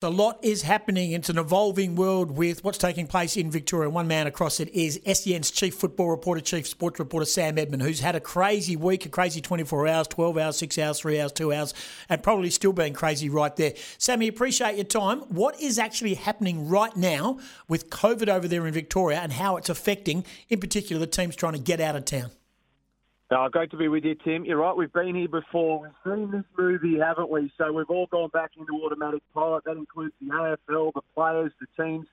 A lot is happening. It's an evolving world with what's taking place in Victoria. One man across it is SEN's chief football reporter, chief sports reporter, Sam Edmund, who's had a crazy week, a crazy 24 hours, 12 hours, 6 hours, 3 hours, 2 hours, and probably still being crazy right there. Sammy, appreciate your time. What is actually happening right now with COVID over there in Victoria and how it's affecting, in particular, the teams trying to get out of town? Oh, great to be with you, Tim. You're right, we've been here before. We've seen this movie, haven't we? So we've all gone back into automatic pilot. That includes the AFL, the players, the teams,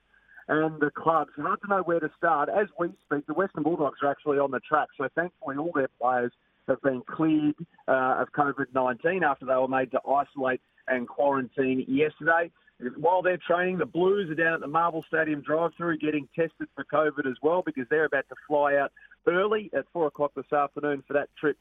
and the clubs. Hard to know where to start. As we speak, the Western Bulldogs are actually on the track. So thankfully, all their players have been cleared uh, of COVID 19 after they were made to isolate and quarantine yesterday. While they're training, the Blues are down at the Marvel Stadium drive-through getting tested for COVID as well because they're about to fly out early at four o'clock this afternoon for that trip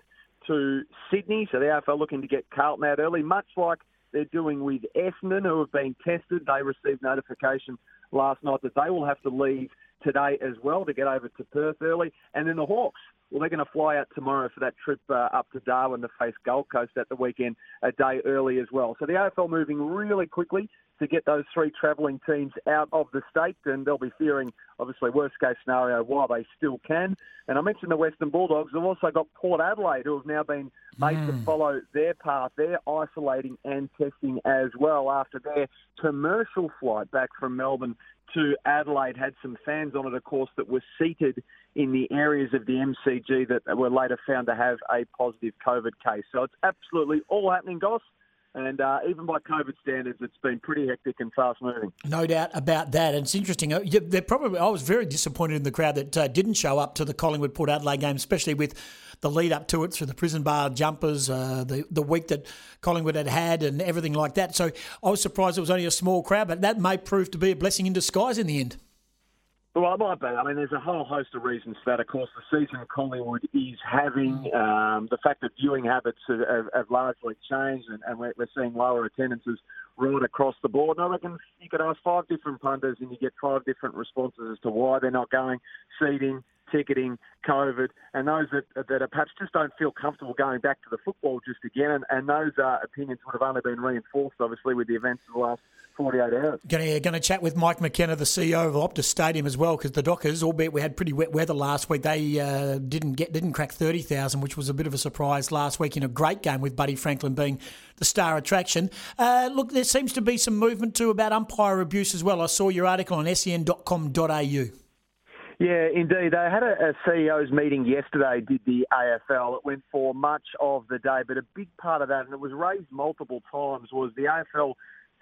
to Sydney. So the AFL looking to get Carlton out early, much like they're doing with Essendon, who have been tested. They received notification last night that they will have to leave today as well to get over to Perth early. And then the Hawks, well, they're going to fly out tomorrow for that trip uh, up to Darwin to face Gold Coast at the weekend a day early as well. So the AFL moving really quickly to get those three travelling teams out of the state, and they'll be fearing, obviously, worst case scenario why they still can. And I mentioned the Western Bulldogs. They've also got Port Adelaide, who have now been made mm. to follow their path. They're isolating and testing as well after their commercial flight back from Melbourne to Adelaide had some fans on it, of course, that were seated in the areas of the MCG that were later found to have a positive COVID case. So it's absolutely all happening, Goss. And uh, even by COVID standards, it's been pretty hectic and fast moving. No doubt about that. And it's interesting. Uh, they're probably. I was very disappointed in the crowd that uh, didn't show up to the Collingwood Port Adelaide game, especially with the lead up to it through the prison bar jumpers, uh, the the week that Collingwood had had, and everything like that. So I was surprised it was only a small crowd, but that may prove to be a blessing in disguise in the end. Well, it might be. I mean, there's a whole host of reasons for that. Of course, the season Collingwood is having, um, the fact that viewing habits have, have, have largely changed, and, and we're, we're, seeing lower attendances right across the board. And I reckon you could ask five different punters, and you get five different responses as to why they're not going. Seating, ticketing, COVID, and those that, that perhaps just don't feel comfortable going back to the football just again. And, and those uh, opinions would have only been reinforced, obviously, with the events of the last 48 hours. Going to, chat with Mike McKenna, the CEO of Optus Stadium, as well, because the Dockers, albeit we had pretty wet weather last week, they uh, didn't get didn't crack 30,000, which was a bit of a surprise last week in a great game with Buddy Franklin being the star attraction. Uh, look, there seems to be some movement too about umpire abuse as well. I saw your article on sen.com.au. Yeah, indeed. They had a, a, CEO's meeting yesterday, did the AFL. It went for much of the day, but a big part of that, and it was raised multiple times, was the AFL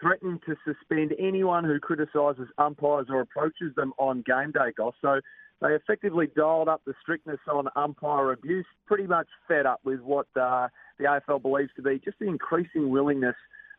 threatening to suspend anyone who criticises umpires or approaches them on game day, Goss. So they effectively dialed up the strictness on umpire abuse, pretty much fed up with what uh, the AFL believes to be just the increasing willingness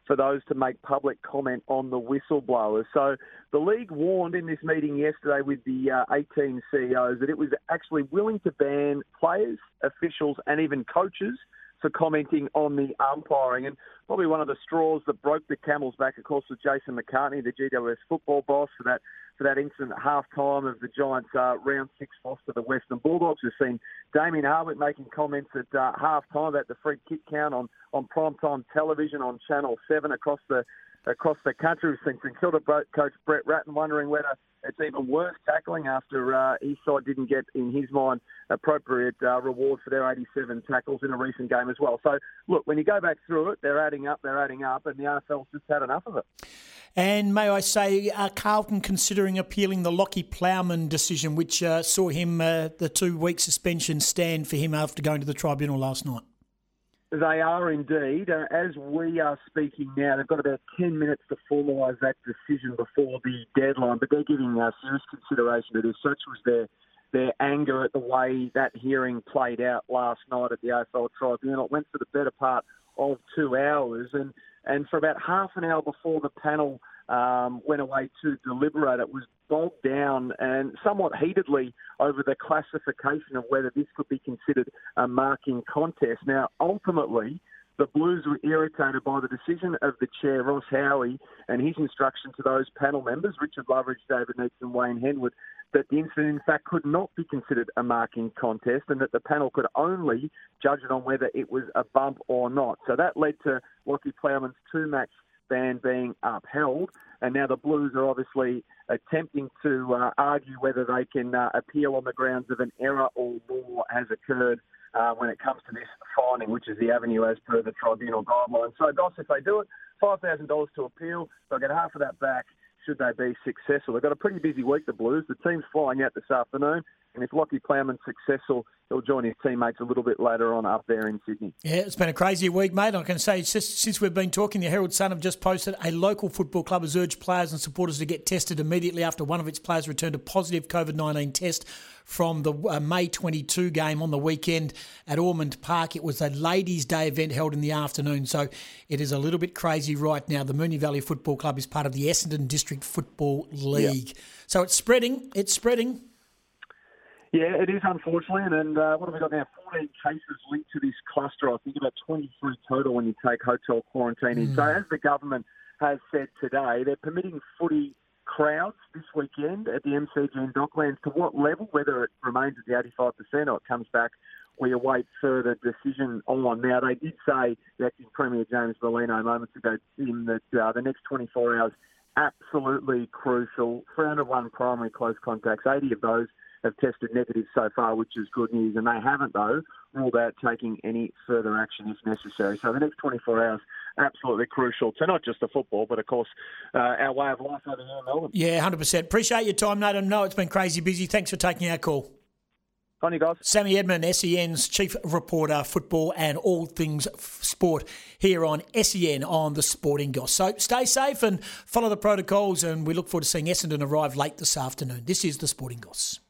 for those to make public comment on the whistleblowers. So the league warned in this meeting yesterday with the uh, 18 CEOs that it was actually willing to ban players, officials, and even coaches for commenting on the umpiring. And probably one of the straws that broke the camel's back, of course, was Jason McCartney, the GWS football boss, for that for that incident at half time of the Giants' uh, round six loss to the Western Bulldogs. We've seen Damien Hardwick making comments at uh, half time about the free kick count on, on primetime television on Channel 7 across the across the country. We've seen St Kilda coach Brett Ratten wondering whether it's even worse tackling after uh, his side didn't get, in his mind, appropriate uh, reward for their 87 tackles in a recent game as well. So, look, when you go back through it, they're adding up, they're adding up, and the AFL's just had enough of it. And may I say, are Carlton considering appealing the Lachie Plowman decision, which uh, saw him uh, the two week suspension stand for him after going to the tribunal last night? They are indeed. Uh, as we are speaking now, they've got about 10 minutes to formalise that decision before the deadline, but they're giving uh, serious consideration to this. Such was their, their anger at the way that hearing played out last night at the AFL Tribunal. It went for the better part of two hours, and, and for about half an hour before the panel um, went away to deliberate. It was bogged down and somewhat heatedly over the classification of whether this could be considered a marking contest. Now, ultimately, the Blues were irritated by the decision of the chair, Ross Howie, and his instruction to those panel members, Richard Loveridge, David Neitz and Wayne Henwood, that the incident in fact could not be considered a marking contest and that the panel could only judge it on whether it was a bump or not. So that led to Lachie Plowman's two-match ban being upheld. And now the Blues are obviously attempting to uh, argue whether they can uh, appeal on the grounds of an error or more has occurred uh, when it comes to this finding, which is the avenue as per the tribunal guidelines. So, Goss, if they do it, $5,000 to appeal, they'll get half of that back should they be successful. They've got a pretty busy week, the Blues. The team's flying out this afternoon, and if Lachie Plowman's successful, he'll join his teammates a little bit later on up there in Sydney. Yeah, it's been a crazy week, mate. I can say just, since we've been talking, the Herald Sun have just posted a local football club has urged players and supporters to get tested immediately after one of its players returned a positive COVID 19 test from the uh, May 22 game on the weekend at Ormond Park. It was a Ladies' Day event held in the afternoon, so it is a little bit crazy right now. The Moonee Valley Football Club is part of the Essendon District Football League. Yep. So it's spreading, it's spreading. Yeah, it is unfortunately, and uh, what have we got now? 14 cases linked to this cluster. I think about 23 total when you take hotel quarantine in. Mm. So as the government has said today, they're permitting footy crowds this weekend at the MCG and Docklands. To what level? Whether it remains at the 85% or it comes back, we await further decision on. Now they did say, the acting Premier James Merlino moments ago, in that uh, the next 24 hours absolutely crucial. 301 primary close contacts, 80 of those have tested negative so far, which is good news. And they haven't, though, ruled out taking any further action if necessary. So the next 24 hours, absolutely crucial to not just the football, but of course uh, our way of life over here in Melbourne. Yeah, 100%. Appreciate your time, Nathan. No, it's been crazy busy. Thanks for taking our call. On you guys. Sammy Edmund, SEN's chief reporter, football and all things sport here on SEN on the Sporting Goss. So stay safe and follow the protocols, and we look forward to seeing Essendon arrive late this afternoon. This is the Sporting Goss.